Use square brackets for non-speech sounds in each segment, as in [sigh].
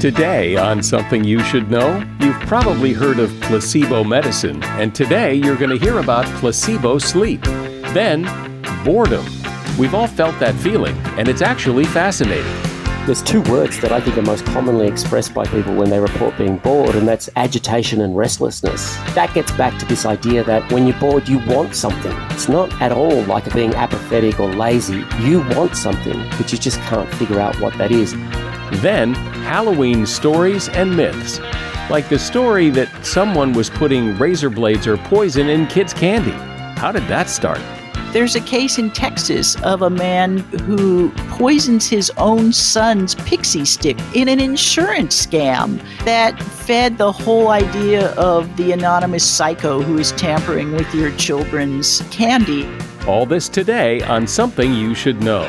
Today on Something You Should Know, you've probably heard of placebo medicine, and today you're going to hear about placebo sleep. Then, boredom. We've all felt that feeling, and it's actually fascinating. There's two words that I think are most commonly expressed by people when they report being bored, and that's agitation and restlessness. That gets back to this idea that when you're bored, you want something. It's not at all like being apathetic or lazy. You want something, but you just can't figure out what that is. Then, Halloween stories and myths. Like the story that someone was putting razor blades or poison in kids' candy. How did that start? There's a case in Texas of a man who poisons his own son's pixie stick in an insurance scam that fed the whole idea of the anonymous psycho who is tampering with your children's candy. All this today on Something You Should Know.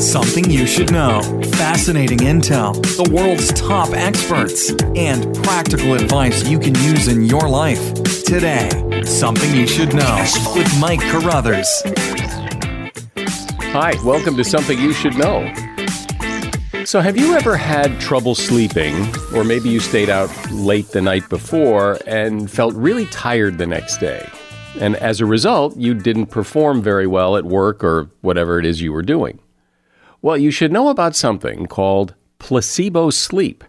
Something you should know. Fascinating intel, the world's top experts, and practical advice you can use in your life. Today, Something You Should Know with Mike Carruthers. Hi, welcome to Something You Should Know. So, have you ever had trouble sleeping, or maybe you stayed out late the night before and felt really tired the next day? And as a result, you didn't perform very well at work or whatever it is you were doing. Well, you should know about something called placebo sleep.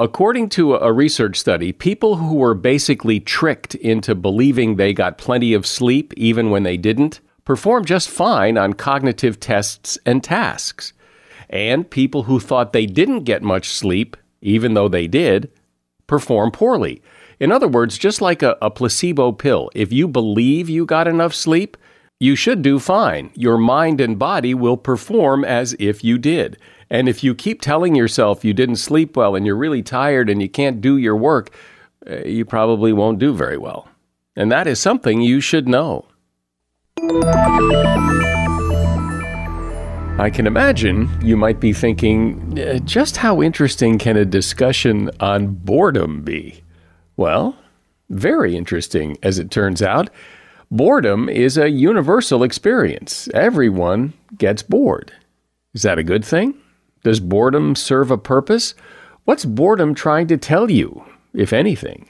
According to a research study, people who were basically tricked into believing they got plenty of sleep even when they didn't performed just fine on cognitive tests and tasks. And people who thought they didn't get much sleep, even though they did, perform poorly. In other words, just like a, a placebo pill, if you believe you got enough sleep, you should do fine. Your mind and body will perform as if you did. And if you keep telling yourself you didn't sleep well and you're really tired and you can't do your work, uh, you probably won't do very well. And that is something you should know. I can imagine you might be thinking, uh, just how interesting can a discussion on boredom be? Well, very interesting, as it turns out. Boredom is a universal experience. Everyone gets bored. Is that a good thing? Does boredom serve a purpose? What's boredom trying to tell you, if anything?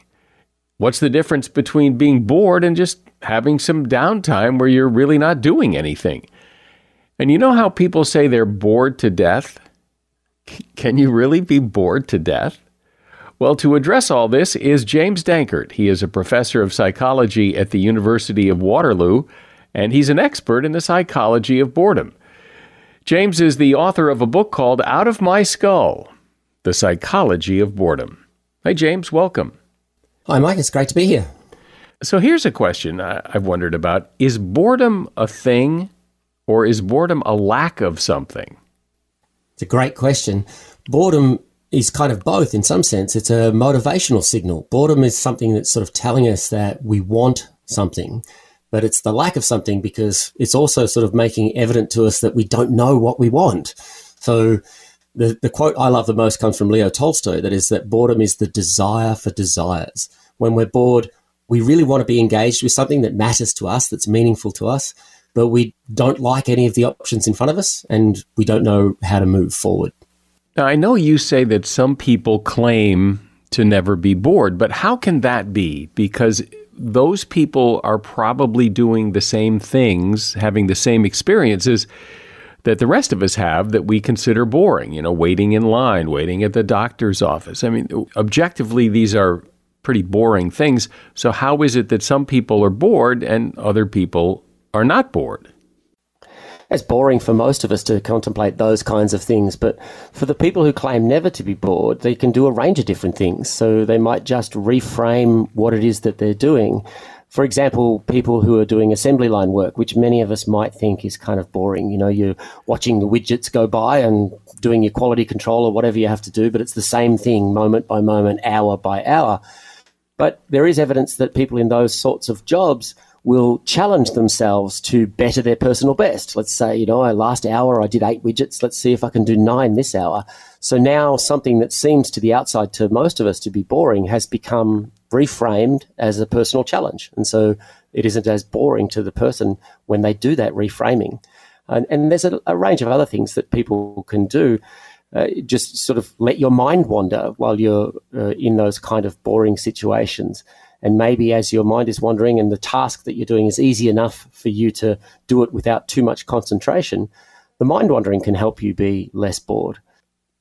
What's the difference between being bored and just having some downtime where you're really not doing anything? And you know how people say they're bored to death? Can you really be bored to death? Well, to address all this is James Danckert. He is a professor of psychology at the University of Waterloo, and he's an expert in the psychology of boredom. James is the author of a book called Out of My Skull The Psychology of Boredom. Hey, James, welcome. Hi, Mike. It's great to be here. So here's a question I, I've wondered about Is boredom a thing, or is boredom a lack of something? It's a great question. Boredom is kind of both in some sense. It's a motivational signal. Boredom is something that's sort of telling us that we want something, but it's the lack of something because it's also sort of making evident to us that we don't know what we want. So the, the quote I love the most comes from Leo Tolstoy that is that boredom is the desire for desires. When we're bored, we really want to be engaged with something that matters to us, that's meaningful to us, but we don't like any of the options in front of us and we don't know how to move forward. Now, I know you say that some people claim to never be bored, but how can that be? Because those people are probably doing the same things, having the same experiences that the rest of us have that we consider boring, you know, waiting in line, waiting at the doctor's office. I mean, objectively, these are pretty boring things. So, how is it that some people are bored and other people are not bored? It's boring for most of us to contemplate those kinds of things, but for the people who claim never to be bored, they can do a range of different things. So they might just reframe what it is that they're doing. For example, people who are doing assembly line work, which many of us might think is kind of boring. You know, you're watching the widgets go by and doing your quality control or whatever you have to do, but it's the same thing moment by moment, hour by hour. But there is evidence that people in those sorts of jobs will challenge themselves to better their personal best. Let's say, you know, last hour I did eight widgets. Let's see if I can do nine this hour. So now something that seems to the outside to most of us to be boring has become reframed as a personal challenge. And so it isn't as boring to the person when they do that reframing. And, and there's a, a range of other things that people can do uh, just sort of let your mind wander while you're uh, in those kind of boring situations. And maybe as your mind is wandering and the task that you're doing is easy enough for you to do it without too much concentration, the mind wandering can help you be less bored.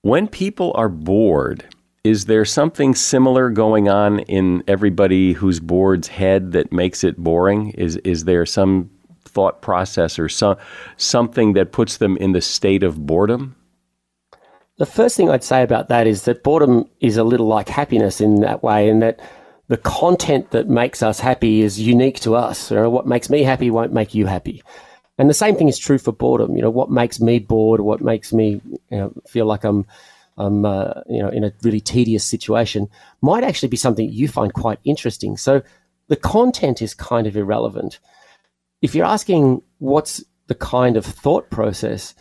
When people are bored, is there something similar going on in everybody who's bored's head that makes it boring? Is is there some thought process or some something that puts them in the state of boredom? The first thing I'd say about that is that boredom is a little like happiness in that way, in that the content that makes us happy is unique to us. You know, what makes me happy won't make you happy. And the same thing is true for boredom. You know, what makes me bored, what makes me you know, feel like I'm, I'm uh, you know, in a really tedious situation might actually be something you find quite interesting. So the content is kind of irrelevant. If you're asking what's the kind of thought process,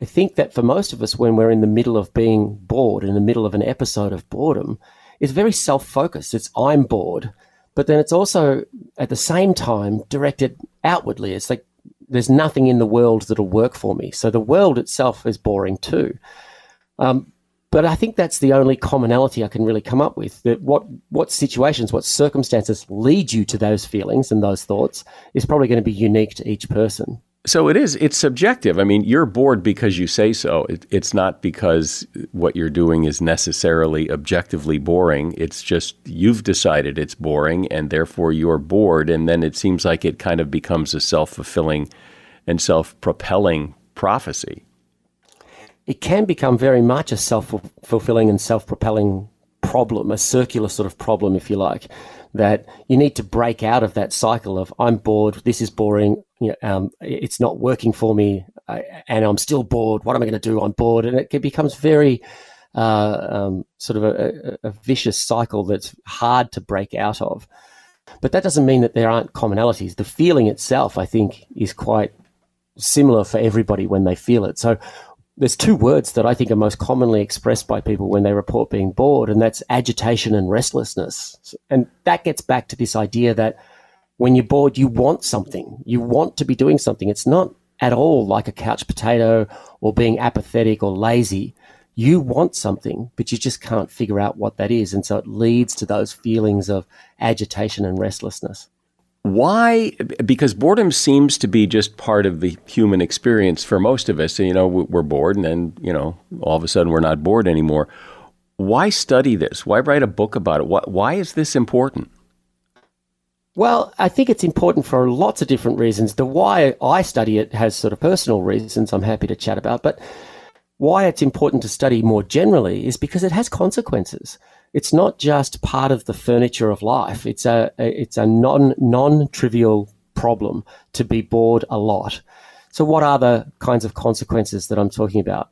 I think that for most of us, when we're in the middle of being bored, in the middle of an episode of boredom, it's very self focused. It's I'm bored, but then it's also at the same time directed outwardly. It's like there's nothing in the world that'll work for me. So the world itself is boring too. Um, but I think that's the only commonality I can really come up with. That what what situations, what circumstances lead you to those feelings and those thoughts is probably going to be unique to each person. So it is. It's subjective. I mean, you're bored because you say so. It, it's not because what you're doing is necessarily objectively boring. It's just you've decided it's boring, and therefore you're bored. And then it seems like it kind of becomes a self fulfilling and self propelling prophecy. It can become very much a self fulfilling and self propelling problem, a circular sort of problem, if you like that you need to break out of that cycle of I'm bored, this is boring, you know, um, it's not working for me, uh, and I'm still bored. What am I going to do? I'm bored, and it, becomes very uh, um, sort of a, a, vicious cycle that's hard to break out of. But that doesn't mean that there aren't commonalities. The feeling itself, I think, is quite similar for everybody when they feel it. So there's two words that I think are most commonly expressed by people when they report being bored, and that's agitation and restlessness. And that gets back to this idea that when you're bored, you want something. You want to be doing something. It's not at all like a couch potato or being apathetic or lazy. You want something, but you just can't figure out what that is. And so it leads to those feelings of agitation and restlessness. Why? Because boredom seems to be just part of the human experience for most of us. You know, we're bored, and then you know, all of a sudden, we're not bored anymore. Why study this? Why write a book about it? Why, why is this important? Well, I think it's important for lots of different reasons. The why I study it has sort of personal reasons I'm happy to chat about, but why it's important to study more generally is because it has consequences. it's not just part of the furniture of life. It's a, it's a non, non-trivial problem to be bored a lot. So what are the kinds of consequences that I'm talking about?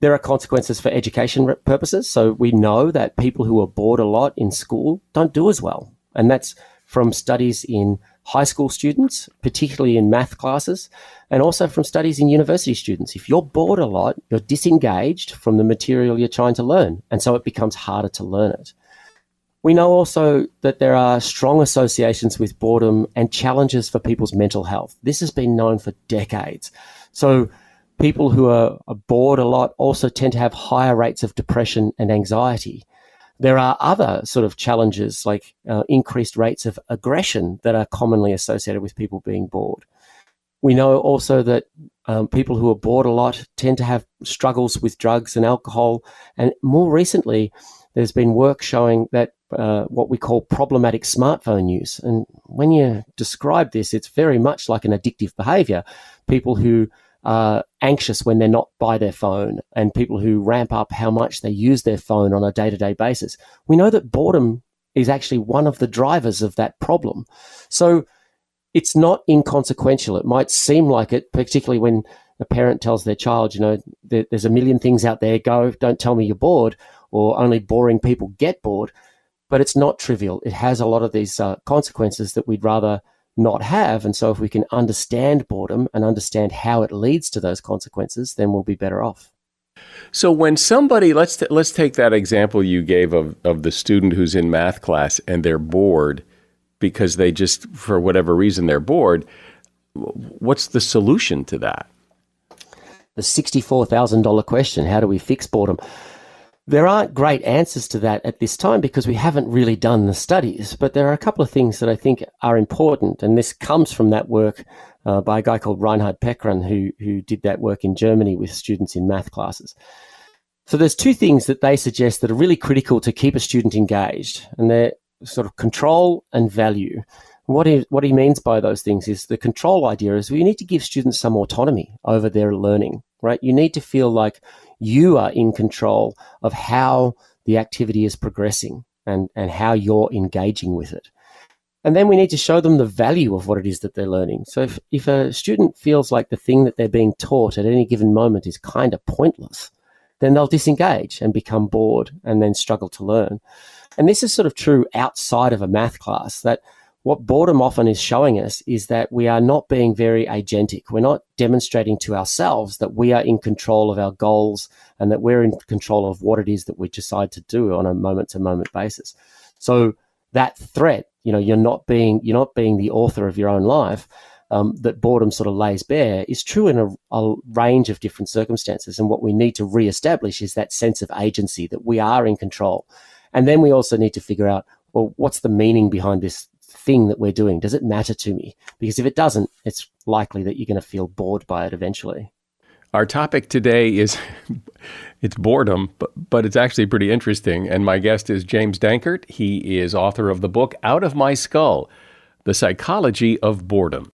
There are consequences for education purposes. So we know that people who are bored a lot in school don't do as well. And that's from studies in high school students, particularly in math classes, and also from studies in university students. If you're bored a lot, you're disengaged from the material you're trying to learn. And so it becomes harder to learn it. We know also that there are strong associations with boredom and challenges for people's mental health. This has been known for decades. So people who are, bored a lot also tend to have higher rates of depression and anxiety. There are other sort of challenges like uh, increased rates of aggression that are commonly associated with people being bored. We know also that um, people who are bored a lot tend to have struggles with drugs and alcohol. And more recently, there's been work showing that uh, what we call problematic smartphone use. And when you describe this, it's very much like an addictive behavior. People who uh, anxious when they're not by their phone and people who ramp up how much they use their phone on a day to day basis. We know that boredom is actually one of the drivers of that problem. So it's not inconsequential. It might seem like it, particularly when a parent tells their child, you know, there, there's a million things out there, go, don't tell me you're bored, or only boring people get bored. But it's not trivial. It has a lot of these uh, consequences that we'd rather not have. And so if we can understand boredom and understand how it leads to those consequences, then we'll be better off. So when somebody let's t- let's take that example you gave of of the student who's in math class and they're bored because they just for whatever reason they're bored, what's the solution to that? The $64,000 question, how do we fix boredom? There aren't great answers to that at this time because we haven't really done the studies, but there are a couple of things that I think are important, and this comes from that work uh, by a guy called Reinhard Pekrun, who, who did that work in Germany with students in math classes. So there's two things that they suggest that are really critical to keep a student engaged, and they're sort of control and value. What he, what he means by those things is the control idea is we need to give students some autonomy over their learning, right? You need to feel like you are in control of how the activity is progressing and, and how you're engaging with it. And then we need to show them the value of what it is that they're learning. So if, if a student feels like the thing that they're being taught at any given moment is kind of pointless, then they'll disengage and become bored and then struggle to learn. And this is sort of true outside of a math class that what boredom often is showing us is that we are not being very agentic. We're not demonstrating to ourselves that we are in control of our goals and that we're in control of what it is that we decide to do on a moment to moment basis. So that threat, you know, you're not being, you're not being the author of your own life. Um, that boredom sort of lays bare is true in a, a range of different circumstances. And what we need to reestablish is that sense of agency that we are in control. And then we also need to figure out, well, what's the meaning behind this thing that we're doing? Does it matter to me? Because if it doesn't, it's likely that you're going to feel bored by it eventually. Our topic today is [laughs] it's boredom, but, but it's actually pretty interesting. And my guest is James Danckert. He is author of the book Out of My Skull The Psychology of Boredom.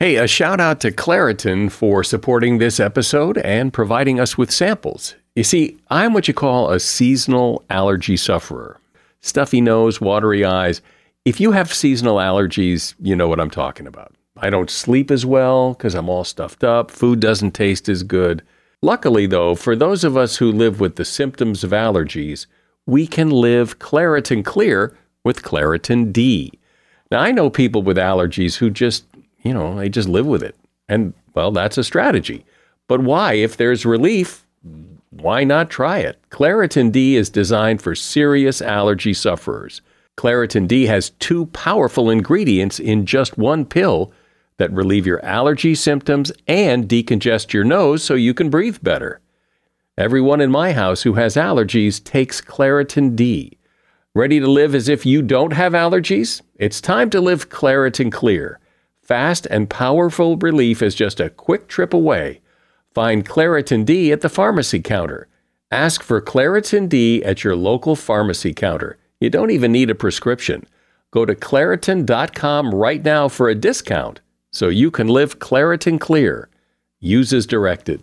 Hey, a shout out to Claritin for supporting this episode and providing us with samples. You see, I'm what you call a seasonal allergy sufferer. Stuffy nose, watery eyes. If you have seasonal allergies, you know what I'm talking about. I don't sleep as well because I'm all stuffed up. Food doesn't taste as good. Luckily, though, for those of us who live with the symptoms of allergies, we can live Claritin Clear with Claritin D. Now, I know people with allergies who just, you know, they just live with it. And, well, that's a strategy. But why? If there's relief, why not try it? Claritin D is designed for serious allergy sufferers. Claritin D has two powerful ingredients in just one pill that relieve your allergy symptoms and decongest your nose so you can breathe better. Everyone in my house who has allergies takes Claritin D. Ready to live as if you don't have allergies? It's time to live Claritin Clear. Fast and powerful relief is just a quick trip away. Find Claritin D at the pharmacy counter. Ask for Claritin D at your local pharmacy counter. You don't even need a prescription. Go to Claritin.com right now for a discount so you can live Claritin clear. Use as directed.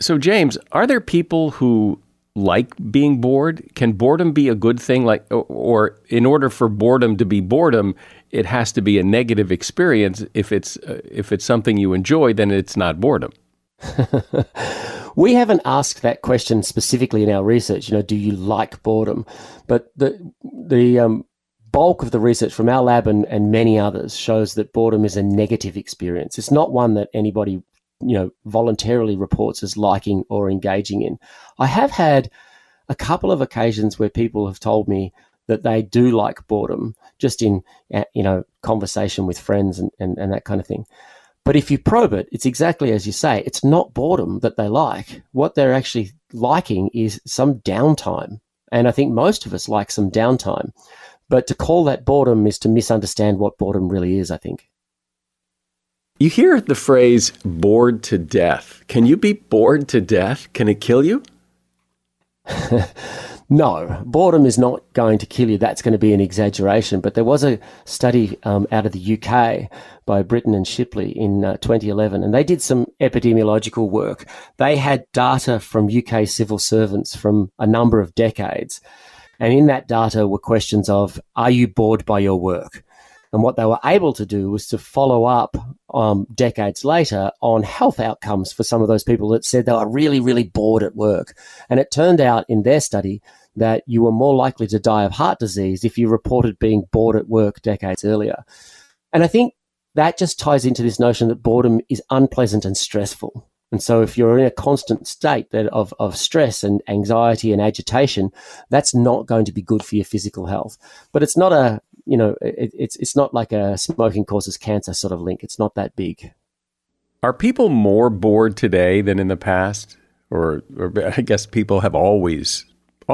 So, James, are there people who like being bored? Can boredom be a good thing? Like, or in order for boredom to be boredom, it has to be a negative experience. If it's uh, if it's something you enjoy, then it's not boredom. [laughs] we haven't asked that question specifically in our research. You know, do you like boredom? But the the um, bulk of the research from our lab and, and many others shows that boredom is a negative experience. It's not one that anybody you know voluntarily reports as liking or engaging in. I have had a couple of occasions where people have told me that they do like boredom, just in uh, you know conversation with friends and, and, and that kind of thing. But if you probe it, it's exactly as you say. It's not boredom that they like. What they're actually liking is some downtime. And I think most of us like some downtime. But to call that boredom is to misunderstand what boredom really is, I think. You hear the phrase bored to death. Can you be bored to death? Can it kill you? [laughs] no, boredom is not going to kill you. That's going to be an exaggeration. But there was a study um, out of the UK by Britton and Shipley in uh, 2011, and they did some epidemiological work. They had data from UK civil servants from a number of decades. And in that data were questions of, are you bored by your work? And what they were able to do was to follow up um, decades later on health outcomes for some of those people that said they were really, really bored at work. And it turned out in their study that you were more likely to die of heart disease if you reported being bored at work decades earlier. And I think that just ties into this notion that boredom is unpleasant and stressful. And so if you're in a constant state of, of stress and anxiety and agitation, that's not going to be good for your physical health. But it's not a, you know, it, it's it's not like a smoking causes cancer sort of link. It's not that big. Are people more bored today than in the past, or, or I guess people have always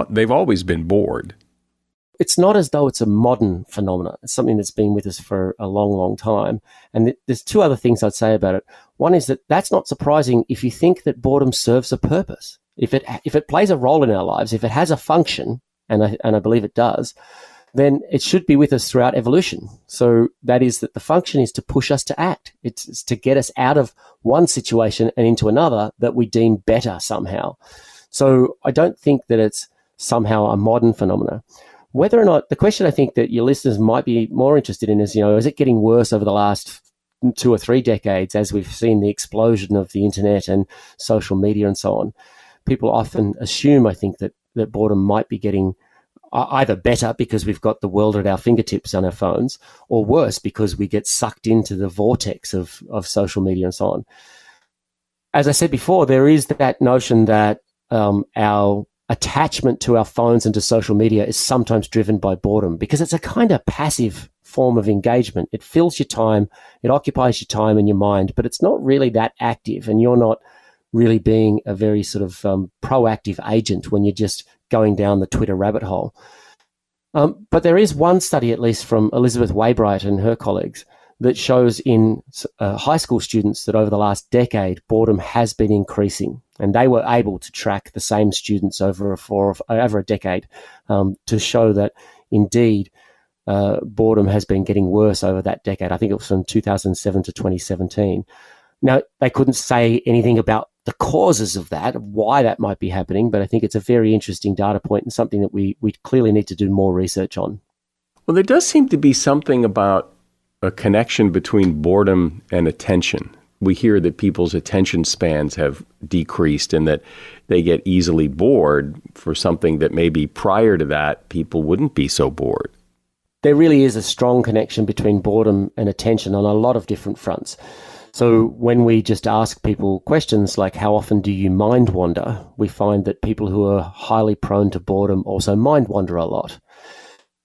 they've always been bored? It's not as though it's a modern phenomenon. It's something that's been with us for a long, long time. And th- there's two other things I'd say about it. One is that that's not surprising if you think that boredom serves a purpose. If it if it plays a role in our lives, if it has a function, and I, and I believe it does, then it should be with us throughout evolution. So that is that the function is to push us to act. It's, it's to get us out of one situation and into another that we deem better somehow. So I don't think that it's somehow a modern phenomenon. Whether or not the question I think that your listeners might be more interested in is, you know, is it getting worse over the last two or three decades as we've seen the explosion of the internet and social media and so on? People often assume, I think, that, that boredom might be getting either better because we've got the world at our fingertips on our phones, or worse because we get sucked into the vortex of, of social media and so on. As I said before, there is that notion that um, our attachment to our phones and to social media is sometimes driven by boredom because it's a kind of passive form of engagement. It fills your time, it occupies your time and your mind, but it's not really that active, and you're not really being a very sort of um, proactive agent when you're just going down the Twitter rabbit hole. Um, but there is one study, at least from Elizabeth Weybright and her colleagues, that shows in uh, high school students that over the last decade, boredom has been increasing. And they were able to track the same students over a, four, over a decade um, to show that indeed uh, boredom has been getting worse over that decade. I think it was from 2007 to 2017. Now, they couldn't say anything about the causes of that, of why that might be happening, but I think it's a very interesting data point and something that we, we clearly need to do more research on. Well, there does seem to be something about a connection between boredom and attention. We hear that people's attention spans have decreased and that they get easily bored for something that maybe prior to that people wouldn't be so bored. There really is a strong connection between boredom and attention on a lot of different fronts. So when we just ask people questions like how often do you mind wander, we find that people who are highly prone to boredom also mind wander a lot.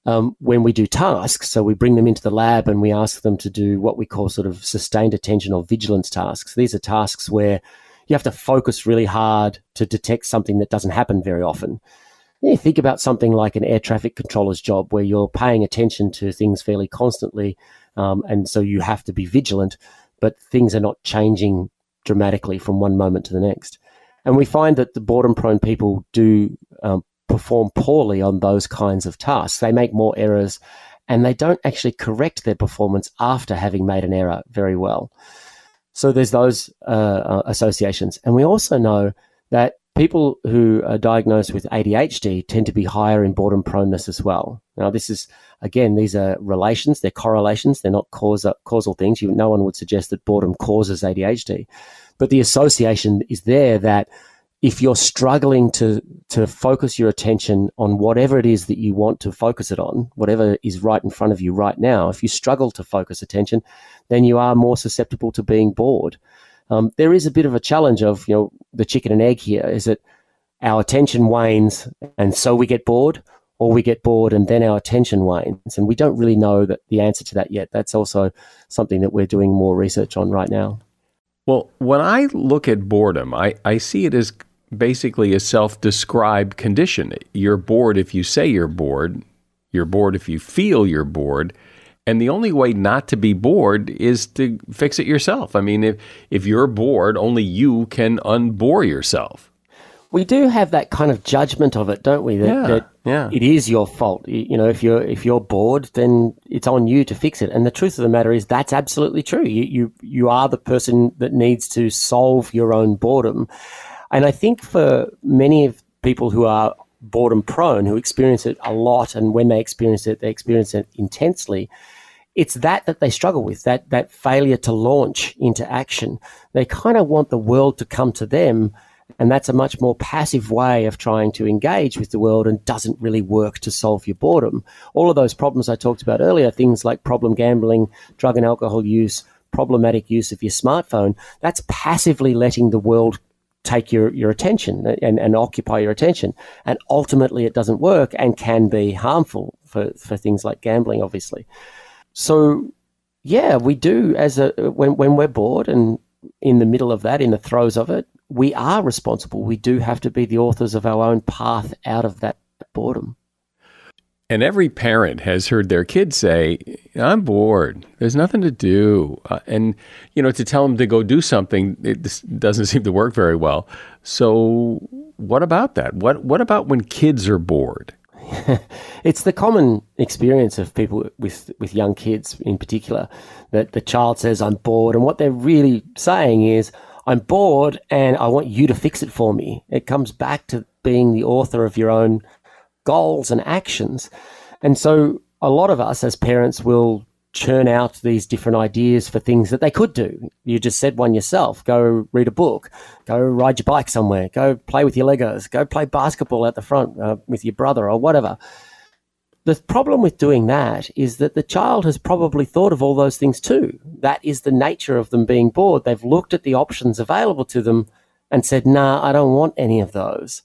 Um, when we do tasks, so we bring them into the lab and we ask them to do what we call sort of sustained attention or vigilance tasks. These are tasks where you have to focus really hard to detect something that doesn't happen very often. You think about something like an air traffic controller's job where you're paying attention to things fairly constantly, um, and so you have to be vigilant, but things are not changing dramatically from one moment to the next. And we find that the boredom prone people do um, perform poorly on those kinds of tasks. They make more errors and they don't actually correct their performance after having made an error very well. So there's those uh, uh associations. And we also know that people who are diagnosed with ADHD tend to be higher in boredom proneness as well. Now, this is, again, these are relations, they're correlations, they're not cause, causal things. You, no one would suggest that boredom causes ADHD. But the association is there that if you're struggling to, to focus your attention on whatever it is that you want to focus it on, whatever is right in front of you right now, if you struggle to focus attention, then you are more susceptible to being bored um, there is a bit of a challenge of you know the chicken and egg here. Is it our attention wanes and so we get bored, or we get bored and then our attention wanes, and we don't really know that the answer to that yet. That's also something that we're doing more research on right now. Well, when I look at boredom, I, I see it as basically a self described condition. You're bored if you say you're bored, you're bored if you feel you're bored, and the only way not to be bored is to fix it yourself. I mean, if, if you're bored, only you can unbore yourself. We do have that kind of judgment of it, don't we? That, yeah, that yeah. it is your fault. You know, if you're if you're bored, then it's on you to fix it. And the truth of the matter is, that's absolutely true. You you you are the person that needs to solve your own boredom. And I think for many of people who are boredom prone, who experience it a lot, and when they experience it, they experience it intensely it's that that they struggle with that that failure to launch into action they kind of want the world to come to them and that's a much more passive way of trying to engage with the world and doesn't really work to solve your boredom all of those problems i talked about earlier things like problem gambling drug and alcohol use problematic use of your smartphone that's passively letting the world take your, your attention uh, and, and occupy your attention. And ultimately, it doesn't work and can be harmful for, for things like gambling, obviously. So, yeah, we do as a when when we're bored and in the middle of that, in the throes of it, we are responsible. We do have to be the authors of our own path out of that boredom. And every parent has heard their kids say, I'm bored. There's nothing to do. Uh, and, you know, to tell them to go do something, it doesn't [laughs] seem to work very well. So, what about that? What, what about when kids are bored? [laughs] it's the common experience of people with, with young kids in particular that the child says, I'm bored. And what they're really saying is, I'm bored and I want you to fix it for me. It comes back to being the author of your own goals and actions. And so a lot of us as parents will churn out these different ideas for things that they could do. You just said one yourself. Go read a book. Go ride your bike somewhere. Go play with your Legos. Go play basketball at the front uh, with your brother or whatever. The problem with doing that is that the child has probably thought of all those things too. That is the nature of them being bored. They've looked at the options available to them and said, nah, I don't want any of those.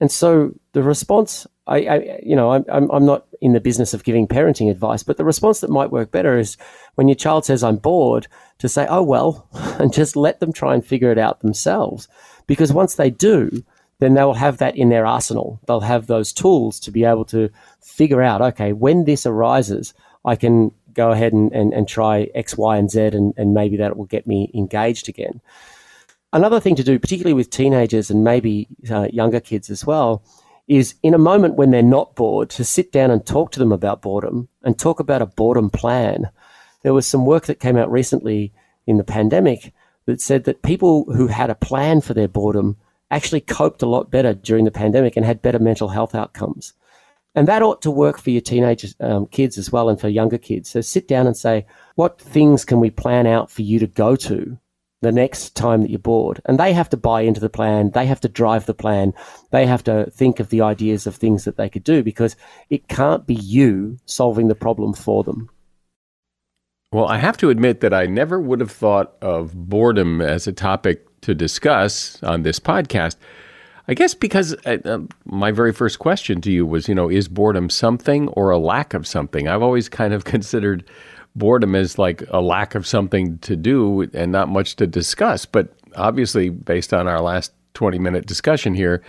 And so the response I, I, you know, I'm, I'm not in the business of giving parenting advice, but the response that might work better is when your child says, I'm bored, to say, oh, well, [laughs] and just let them try and figure it out themselves. Because once they do, then they'll have that in their arsenal. They'll have those tools to be able to figure out, okay, when this arises, I can go ahead and, and, and try X, Y, and Z, and, and maybe that will get me engaged again. Another thing to do, particularly with teenagers and maybe uh, younger kids as well, is in a moment when they're not bored to sit down and talk to them about boredom and talk about a boredom plan. There was some work that came out recently in the pandemic that said that people who had a plan for their boredom actually coped a lot better during the pandemic and had better mental health outcomes. And that ought to work for your teenage um, kids as well and for younger kids. So sit down and say, what things can we plan out for you to go to the next time that you're bored. And they have to buy into the plan. They have to drive the plan. They have to think of the ideas of things that they could do because it can't be you solving the problem for them. Well, I have to admit that I never would have thought of boredom as a topic to discuss on this podcast. I guess because uh, uh my very first question to you was, you know, is boredom something or a lack of something? I've always kind of [laughs] considered boredom is like a lack of something to do and not much to discuss. But obviously, based on our last 20 minute discussion here,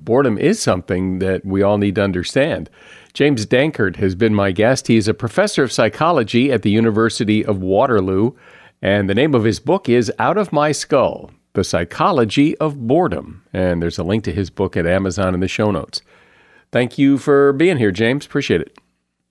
boredom is something that we all need to understand. James Danckert has been my guest. He is a professor of psychology at the University of Waterloo, and the name of his book is Out of My Skull The Psychology of Boredom. And there's a link to his book at Amazon in the show notes. Thank you for being here, James. Appreciate it.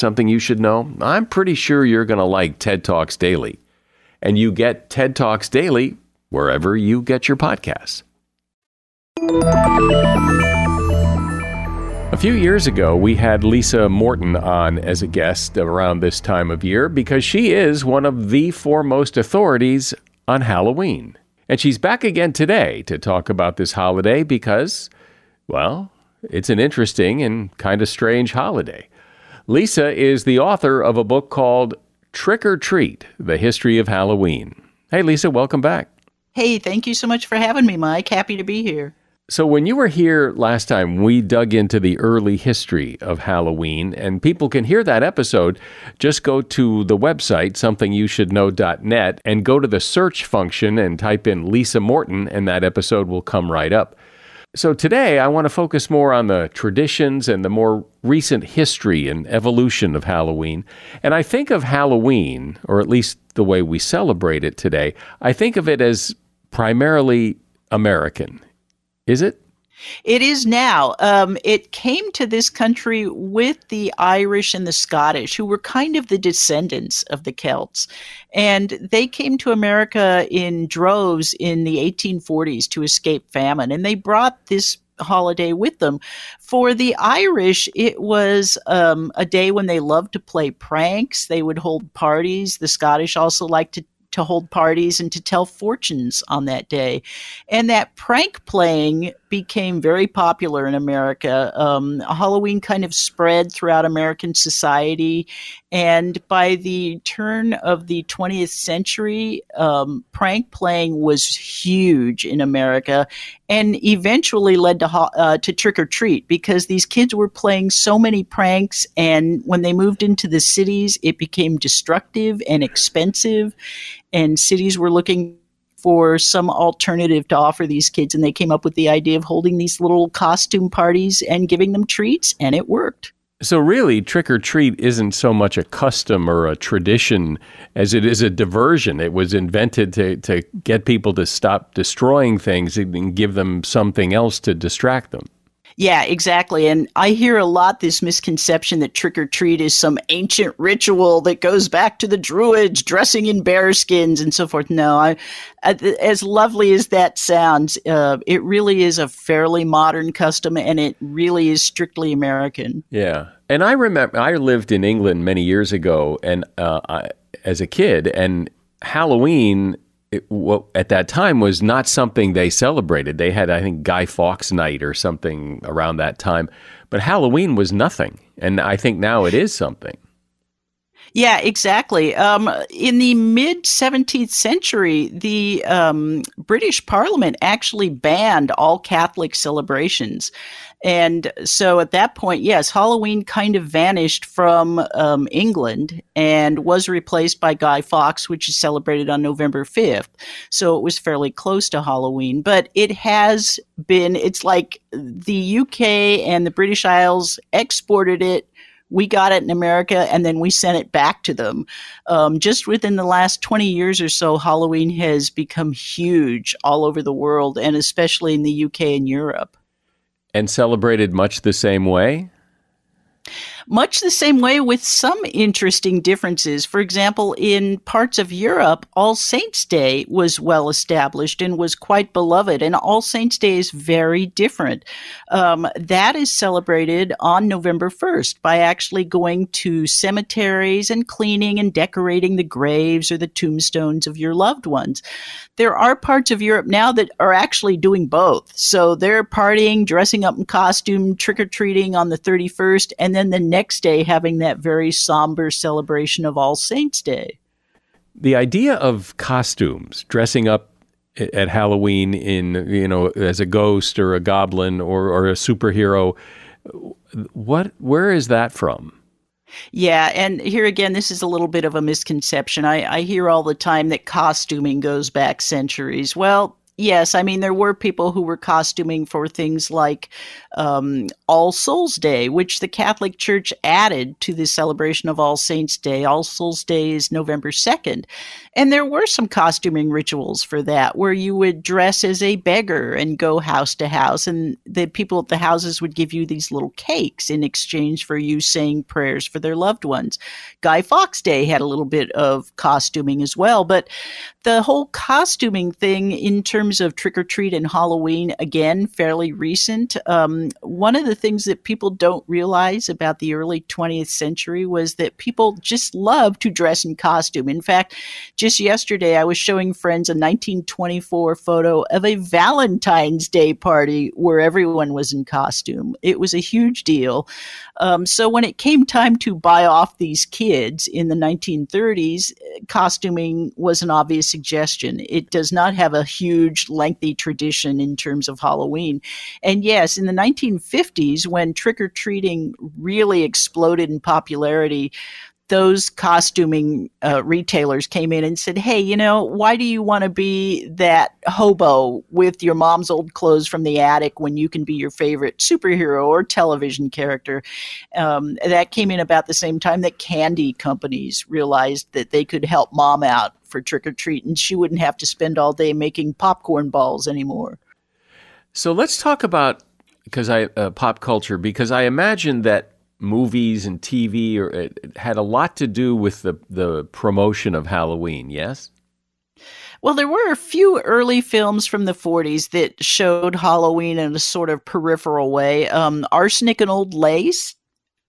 something you should know? I'm pretty sure you're going to like TED Talks Daily. And you get TED Talks Daily wherever you get your podcasts. A few years ago, we had Lisa Morton on as a guest around this time of year because she is one of the foremost authorities on Halloween. And she's back again today to talk about this holiday because, well, it's an interesting and kind of strange holiday. Lisa is the author of a book called Trick or Treat The History of Halloween. Hey, Lisa, welcome back. Hey, thank you so much for having me, Mike. Happy to be here. So, when you were here last time, we dug into the early history of Halloween, and people can hear that episode. Just go to the website, somethingyoushouldknow.net, and go to the search function and type in Lisa Morton, and that episode will come right up. So today I want to focus more on the traditions and the more recent history and evolution of Halloween. And I think of Halloween, or at least the way we celebrate it today, I think of it as primarily American. Is it? It is now. Um, it came to this country with the Irish and the Scottish, who were kind of the descendants of the Celts. And they came to America in droves in the 1840s to escape famine. And they brought this holiday with them. For the Irish, it was um, a day when they loved to play pranks. They would hold parties. The Scottish also liked to to hold parties and to tell fortunes on that day. And that prank playing became very popular in America. Um, Halloween kind of spread throughout American society. And by the turn of the 20th century, um, prank playing was huge in America and eventually led to, uh, to trick or treat because these kids were playing so many pranks. And when they moved into the cities, it became destructive and expensive. And cities were looking for some alternative to offer these kids. And they came up with the idea of holding these little costume parties and giving them treats, and it worked. So, really, trick or treat isn't so much a custom or a tradition as it is a diversion. It was invented to, to get people to stop destroying things and give them something else to distract them. Yeah, exactly. And I hear a lot this misconception that trick or treat is some ancient ritual that goes back to the Druids dressing in bear skins and so forth. No, I, as lovely as that sounds, uh, it really is a fairly modern custom and it really is strictly American. Yeah. And I remember I lived in England many years ago and uh, I, as a kid, and Halloween it, well, at that time was not something they celebrated. They had, I think, Guy Fawkes Night or something around that time, but Halloween was nothing, and I think now it is something. Yeah, exactly. Um, in the mid 17th century, the um, British Parliament actually banned all Catholic celebrations. And so at that point, yes, Halloween kind of vanished from um, England and was replaced by Guy Fawkes, which is celebrated on November 5th. So it was fairly close to Halloween. But it has been, it's like the UK and the British Isles exported it we got it in America and then we sent it back to them. Um, just within the last 20 years or so, Halloween has become huge all over the world and especially in the UK and Europe. And celebrated much the same way? Much the same way with some interesting differences. For example, in parts of Europe, All Saints' Day was well established and was quite beloved, and All Saints' Day is very different. Um, that is celebrated on November 1st by actually going to cemeteries and cleaning and decorating the graves or the tombstones of your loved ones. There are parts of Europe now that are actually doing both. So they're partying, dressing up in costume, trick or treating on the 31st, and then the next day having that very somber celebration of All Saints' Day. The idea of costumes, dressing up at Halloween in you know as a ghost or a goblin or, or a superhero, what where is that from? Yeah, and here again, this is a little bit of a misconception. I, I hear all the time that costuming goes back centuries. Well, Yes, I mean there were people who were costuming for things like um, All Souls Day, which the Catholic Church added to the celebration of All Saints Day. All Souls Day is November second, and there were some costuming rituals for that, where you would dress as a beggar and go house to house, and the people at the houses would give you these little cakes in exchange for you saying prayers for their loved ones. Guy Fawkes Day had a little bit of costuming as well, but the whole costuming thing in terms of trick or treat and Halloween, again, fairly recent. Um, one of the things that people don't realize about the early 20th century was that people just love to dress in costume. In fact, just yesterday, I was showing friends a 1924 photo of a Valentine's Day party where everyone was in costume. It was a huge deal. Um, so when it came time to buy off these kids in the 1930s, costuming was an obvious suggestion. It does not have a huge, lengthy tradition in terms of Halloween. And yes, in the 1950s, when trick or treating really exploded in popularity, those costuming uh, retailers came in and said, Hey, you know, why do you want to be that hobo with your mom's old clothes from the attic when you can be your favorite superhero or television character? Um, that came in about the same time that candy companies realized that they could help mom out for trick or treat and she wouldn't have to spend all day making popcorn balls anymore. So let's talk about because I uh, pop culture because I imagine that movies and TV or it had a lot to do with the the promotion of Halloween, yes? Well, there were a few early films from the 40s that showed Halloween in a sort of peripheral way. Um, Arsenic and Old Lace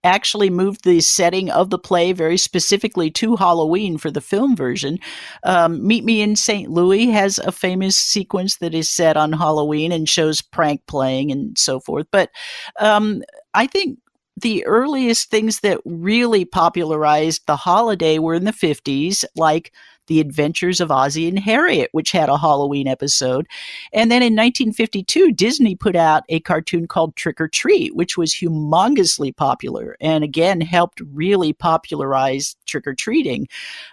actually moved the setting of the play very specifically to Halloween for the film version. Um, Meet Me in St. Louis has a famous sequence that is set on Halloween and shows prank playing and so forth. But um, I think the earliest things that really popularized the holiday were in the 50s, like The Adventures of Ozzie and Harriet, which had a Halloween episode. And then in 1952, Disney put out a cartoon called Trick or Treat, which was humongously popular and again helped really popularize trick or treating.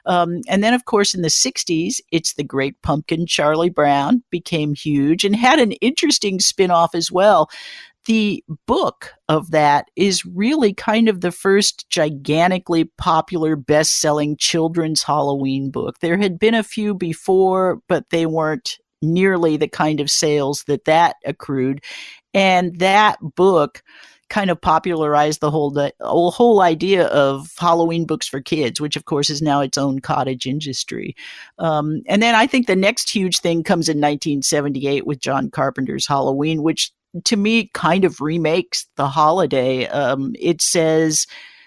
Um, and then, of course, in the 60s, It's the Great Pumpkin, Charlie Brown became huge and had an interesting spin off as well the book of that is really kind of the first gigantically popular best selling children's Halloween book. There had been a few before, but they weren't nearly the kind of sales that that accrued. And that book kind of popularized the whole the whole idea of Halloween books for kids, which of course is now its own cottage industry. Um, and then I think the next huge thing comes in 1978 with John Carpenter's Halloween, which to me kind of remakes the holiday. Um, it says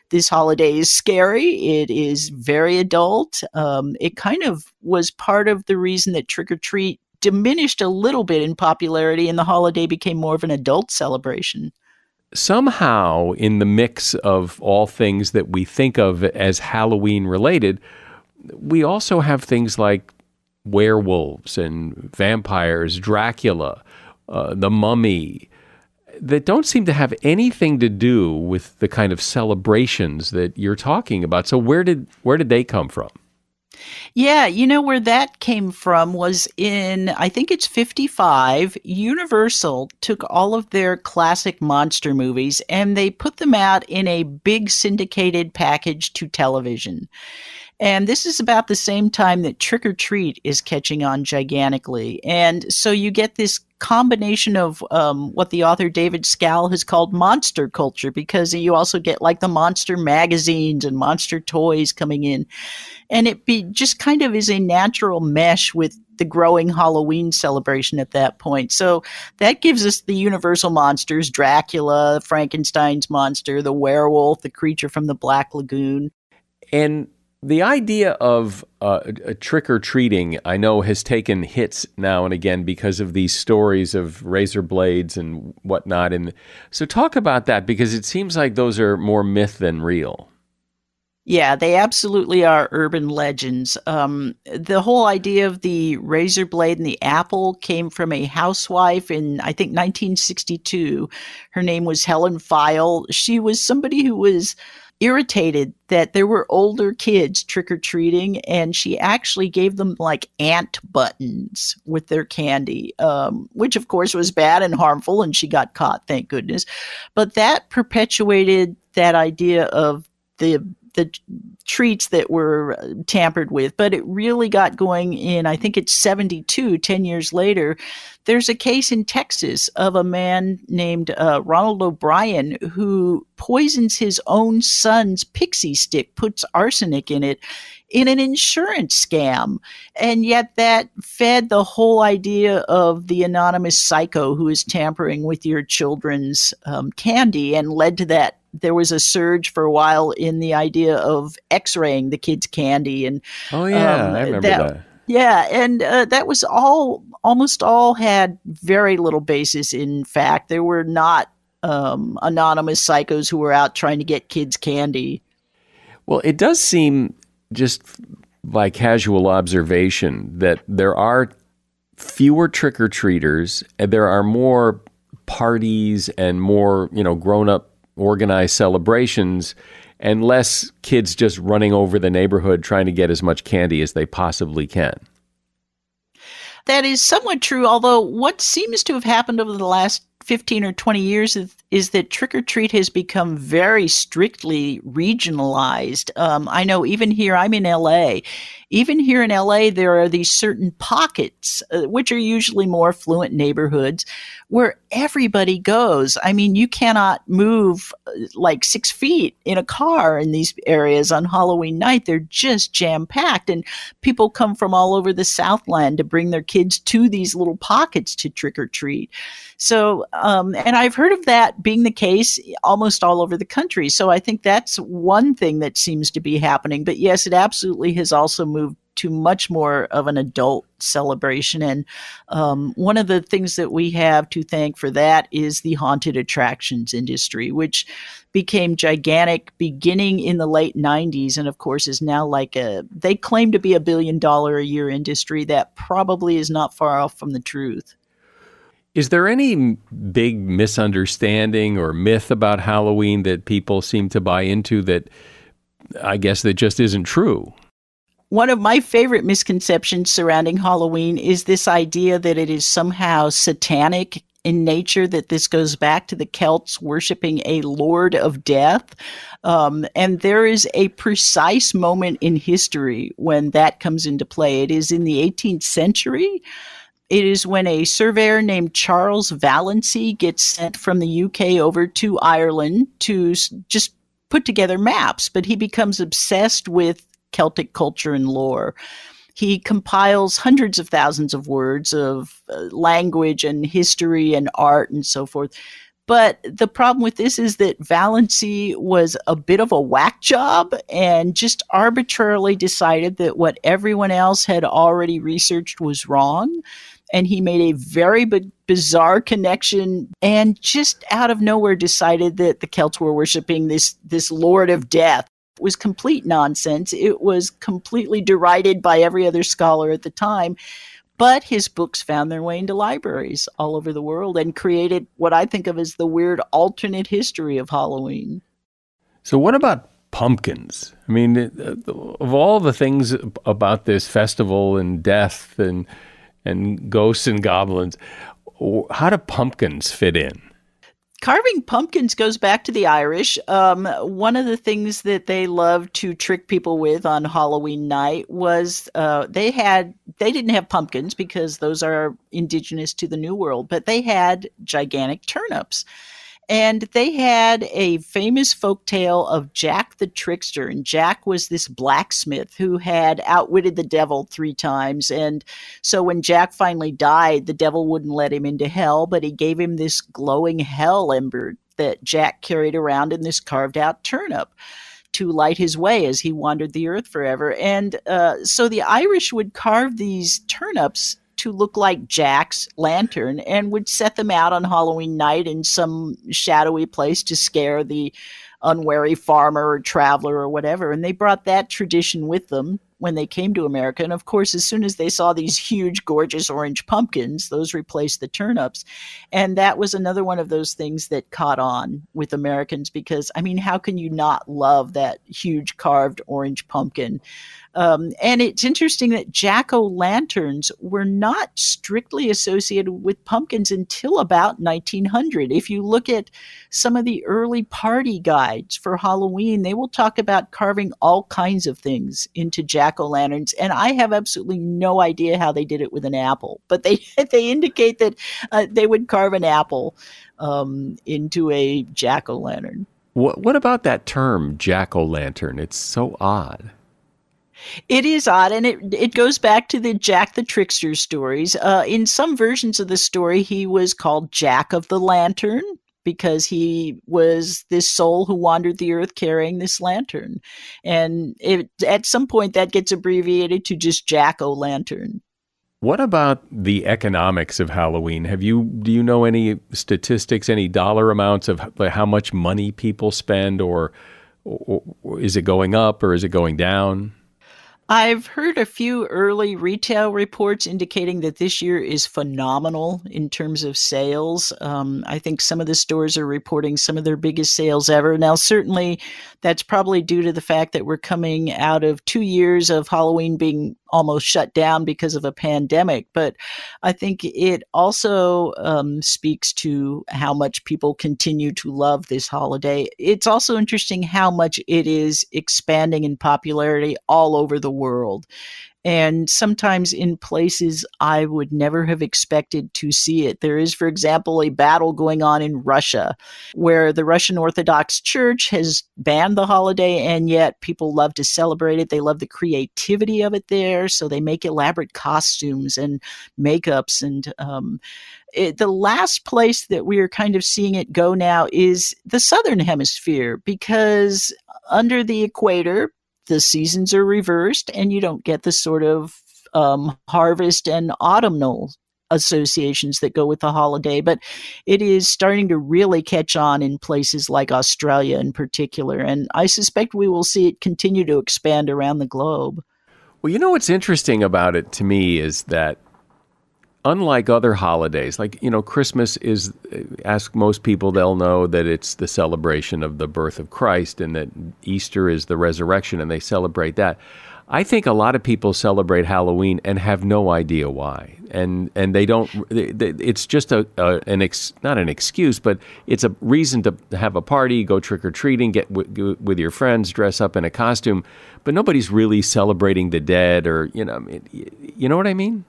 this holiday is scary. It is very adult. Um, it kind of was part of the reason that trick or treat diminished a little bit in popularity and the holiday became more of an adult celebration. Somehow, in the mix of all things that we think of as Halloween related, we also have things like werewolves and vampires, Dracula, uh, the Mummy, that don't seem to have anything to do with the kind of celebrations that you're talking about. So where did where did they come from? Yeah, you know where that came from was in, I think it's 55. Universal took all of their classic monster movies and they put them out in a big syndicated package to television. And this is about the same time that Trick or Treat is catching on gigantically. And so you get this combination of um, what the author David Skal has called monster culture, because you also get like the monster magazines and monster toys coming in. And it be just kind of is a natural mesh with the growing Halloween celebration at that point. So that gives us the universal monsters Dracula, Frankenstein's monster, the werewolf, the creature from the Black Lagoon. And the idea of uh, trick or treating, I know, has taken hits now and again because of these stories of razor blades and whatnot. And so, talk about that because it seems like those are more myth than real. Yeah, they absolutely are urban legends. Um, the whole idea of the razor blade and the apple came from a housewife in, I think, 1962. Her name was Helen Pfeil. She was somebody who was irritated that there were older kids trick or treating, and she actually gave them like ant buttons with their candy, um, which of course was bad and harmful, and she got caught, thank goodness. But that perpetuated that idea of the the treats that were uh, tampered with, but it really got going in, I think it's 72, 10 years later. There's a case in Texas of a man named uh, Ronald O'Bryan who poisons his own son's pixie stick, puts arsenic in it in an insurance scam. And yet that fed the whole idea of the anonymous psycho who is tampering with your children's um, candy and led to that there was a surge for a while in the idea of x-raying the kids candy and oh yeah um, i remember that, that. yeah and uh, that was all almost all had very little basis in fact there were not um, anonymous psychos who were out trying to get kids candy well it does seem just by casual observation that there are fewer trick-or-treaters and there are more parties and more you know grown-up organized celebrations and less kids just running over the neighborhood trying to get as much candy as they possibly can. That is somewhat true, although what seems to have happened over the last 15 or 20 years is, is that trick or treat has become very strictly regionalized. Um, I know even here, I'm in LA. Even here in LA, there are these certain pockets, uh, which are usually more affluent neighborhoods, where everybody goes. I mean, you cannot move uh, like six feet in a car in these areas on Halloween night. They're just jam packed, and people come from all over the Southland to bring their kids to these little pockets to trick or treat. So, um, and I've heard of that being the case almost all over the country. So I think that's one thing that seems to be happening. But yes, it absolutely has also moved to much more of an adult celebration. And um, one of the things that we have to thank for that is the haunted attractions industry, which became gigantic beginning in the late 90s and of course is now like a they claim to be a billion dollar a year industry that probably is not far off from the truth is there any big misunderstanding or myth about Halloween that people seem to buy into that I guess that just isn't true? One of my favorite misconceptions surrounding Halloween is this idea that it is somehow satanic in nature, that this goes back to the Celts worshiping a lord of death. Um, and there is a precise moment in history when that comes into play. It is in the 18th century. It is when a surveyor named Charles Vallancey gets sent from the UK over to Ireland to just put together maps, but he becomes obsessed with Celtic culture and lore. He compiles hundreds of thousands of words of uh, language and history and art and so forth. But the problem with this is that Vallancey was a bit of a whack job and just arbitrarily decided that what everyone else had already researched was wrong and he made a very b- bizarre connection and just out of nowhere decided that the Celts were worshiping this this lord of death. It was complete nonsense. It was completely derided by every other scholar at the time. But his books found their way into libraries all over the world and created what I think of as the weird alternate history of Halloween. So, what about pumpkins. I mean, of all the things about this festival and death and and ghosts and goblins, how do pumpkins fit in? carving pumpkins goes back to the Irish. Um, one of the things that they loved to trick people with on Halloween night was uh, they had they didn't have pumpkins because those are indigenous to the New World, but they had gigantic turnips. And they had a famous folk tale of Jack the Trickster. And Jack was this blacksmith who had outwitted the devil three times. And so when Jack finally died, the devil wouldn't let him into hell, but he gave him this glowing hell ember that Jack carried around in this carved out turnip to light his way as he wandered the earth forever. And uh, so the Irish would carve these turnips to look like Jack's lantern and would set them out on Halloween night in some shadowy place to scare the unwary farmer or traveler or whatever. And they brought that tradition with them when they came to America. And of course, as soon as they saw these huge, gorgeous orange pumpkins, those replaced the turnips. And that was another one of those things that caught on with Americans because, I mean, how can you not love that huge carved orange pumpkin? Um, and it's interesting that jack o' lanterns were not strictly associated with pumpkins until about 1900. If you look at some of the early party guides for Halloween, they will talk about carving all kinds of things into jack o' lanterns. And I have absolutely no idea how they did it with an apple, but they, [laughs] they indicate that uh, they would carve an apple um, into a jack o' lantern. What, what about that term, jack o' lantern? It's so odd. It is odd, and it it goes back to the Jack the Trickster stories. Uh, in some versions of the story, he was called Jack of the Lantern because he was this soul who wandered the earth carrying this lantern, and it, at some point that gets abbreviated to just Jack o' Lantern. What about the economics of Halloween? Have you do you know any statistics, any dollar amounts of how much money people spend, or, or, or is it going up or is it going down? I've heard a few early retail reports indicating that this year is phenomenal in terms of sales. Um, I think some of the stores are reporting some of their biggest sales ever. Now, certainly that's probably due to the fact that we're coming out of two years of Halloween being almost shut down because of a pandemic. But I think it also um, speaks to how much people continue to love this holiday. It's also interesting how much it is expanding in popularity all over the world and sometimes in places I would never have expected to see it. There is, for example, a battle going on in Russia where the Russian Orthodox Church has banned the holiday, and yet people love to celebrate it. They love the creativity of it there, so they make elaborate costumes and makeups and um, it, the last place that we are kind of seeing it go now is the southern hemisphere because under the equator the seasons are reversed and you don't get the sort of um, harvest and autumnal associations that go with the holiday, but it is starting to really catch on in places like Australia in particular. And I suspect we will see it continue to expand around the globe. Well, you know what's interesting about it to me is that unlike other holidays, like, you know, Christmas is, ask most people, they'll know that it's the celebration of the birth of Christ and that Easter is the resurrection and they celebrate that. I think a lot of people celebrate Halloween and have no idea why, and and they don't. It's just a, a an ex, not an excuse, but it's a reason to have a party, go trick or treating, get w- with your friends, dress up in a costume, but nobody's really celebrating the dead or you know, you know what I mean.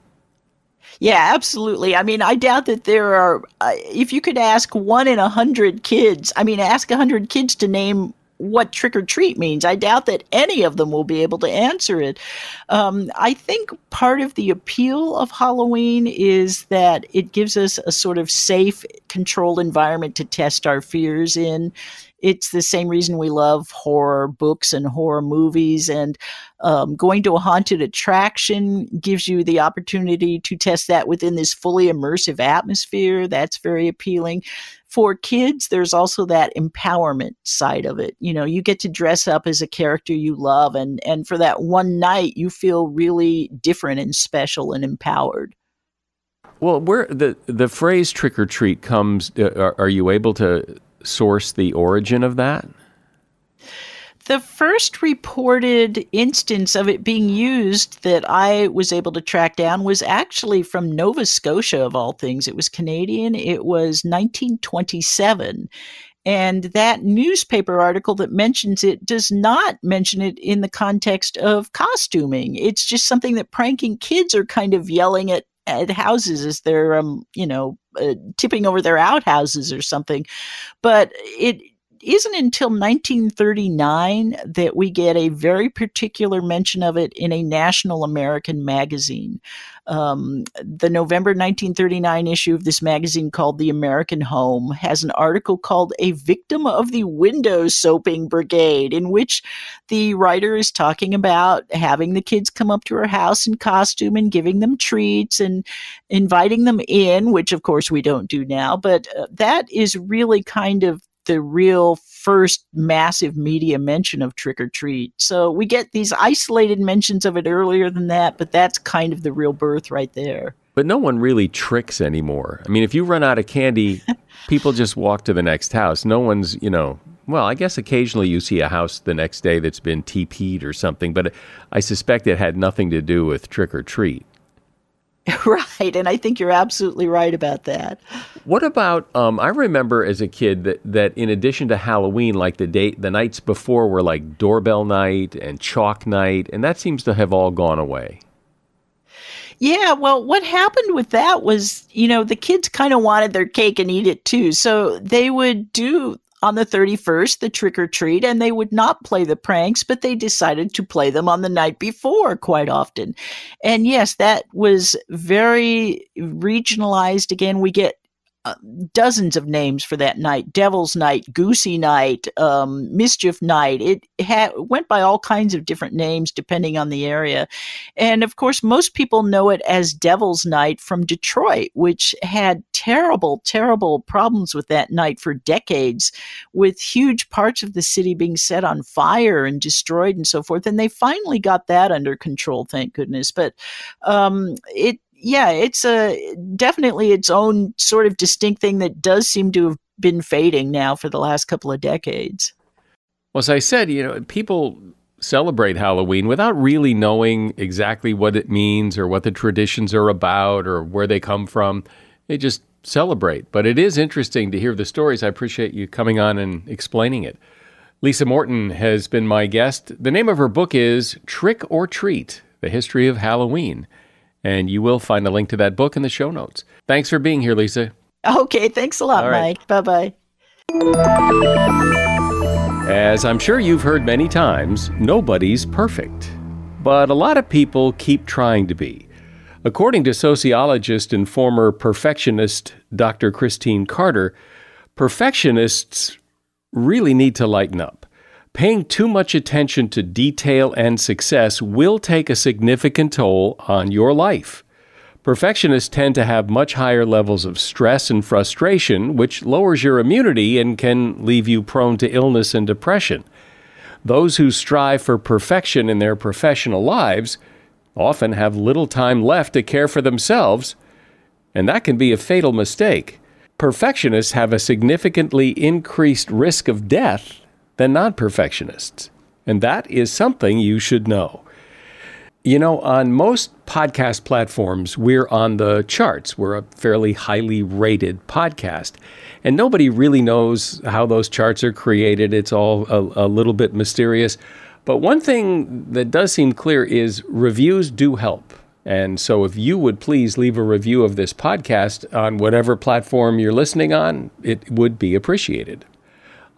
Yeah, absolutely. I mean, I doubt that there are, uh, if you could ask one in a hundred kids, I mean, ask a hundred kids to name what trick or treat means. I doubt that any of them will be able to answer it. Um, I think part of the appeal of Halloween is that it gives us a sort of safe, controlled environment to test our fears in it's the same reason we love horror books and horror movies. And um, going to a haunted attraction gives you the opportunity to test that within this fully immersive atmosphere. That's very appealing. For kids, there's also that empowerment side of it. You know, you get to dress up as a character you love, and and for that one night, you feel really different and special and empowered. Well, where the the phrase "trick or treat" comes, uh, are, are you able to source the origin of that? The first reported instance of it being used that I was able to track down was actually from Nova Scotia, of all things. It was Canadian. It was 1927. And that newspaper article that mentions it does not mention it in the context of costuming. It's just something that pranking kids are kind of yelling at at houses as they're um you know uh, tipping over their outhouses or something but it isn't until 1939 that we get a very particular mention of it in a national American magazine. Um, the November 1939 issue of this magazine called The American Home has an article called A Victim of the Window Soaping Brigade, in which the writer is talking about having the kids come up to her house in costume and giving them treats and inviting them in, which of course we don't do now. But uh, that is really kind of the real first massive media mention of trick or treat. So we get these isolated mentions of it earlier than that, but that's kind of the real birth right there. But no one really tricks anymore. I mean, if you run out of candy, [laughs] people just walk to the next house. No one's, you know, well, I guess occasionally you see a house the next day that's been TP'd or something, but I suspect it had nothing to do with trick or treat. [laughs] right, and I think you're absolutely right about that. What about? Um, I remember as a kid that that in addition to Halloween, like the date, the nights before were like doorbell night and chalk night, and that seems to have all gone away. Yeah, well, what happened with that was, you know, the kids kind of wanted their cake and eat it too. So they would do on the 31st, the trick or treat, and they would not play the pranks, but they decided to play them on the night before quite often. And yes, that was very regionalized. Again, we get uh, dozens of names for that night. Devil's night goosey night um, mischief night. It ha- went by all kinds of different names depending on the area. And of course most people know it as devil's night from detroit which had terrible terrible problems with that night for decades with huge parts of the city being set on fire and destroyed and so forth. And they finally got that under control thank goodness. But um, it yeah, it's a definitely its own sort of distinct thing that does seem to have been fading now for the last couple of decades. Well, as I said, you know, people celebrate Halloween without really knowing exactly what it means or what the traditions are about or where they come from. They just celebrate. But it is interesting to hear the stories. I appreciate you coming on and explaining it. Lisa Morton has been my guest. The name of her book is Trick or Treat The History of Halloween. And you will find a link to that book in the show notes. Thanks for being here, Lisa. Okay, thanks a lot, right. Mike. Bye bye. As I'm sure you've heard many times, nobody's perfect. But a lot of people keep trying to be. According to sociologist and former perfectionist Dr. Christine Carter, perfectionists really need to lighten up. Paying too much attention to detail and success will take a significant toll on your life. Perfectionists tend to have much higher levels of stress and frustration, which lowers your immunity and can leave you prone to illness and depression. Those who strive for perfection in their professional lives often have little time left to care for themselves, and that can be a fatal mistake. Perfectionists have a significantly increased risk of death than non perfectionists. And that is something you should know. You know, on most podcast platforms, we're on the charts. We're a fairly highly rated podcast. And nobody really knows how those charts are created. It's all a, a, little bit mysterious. But one thing that does seem clear is reviews do help. And so if you would please leave a review of this podcast on whatever platform you're listening on, it would be appreciated.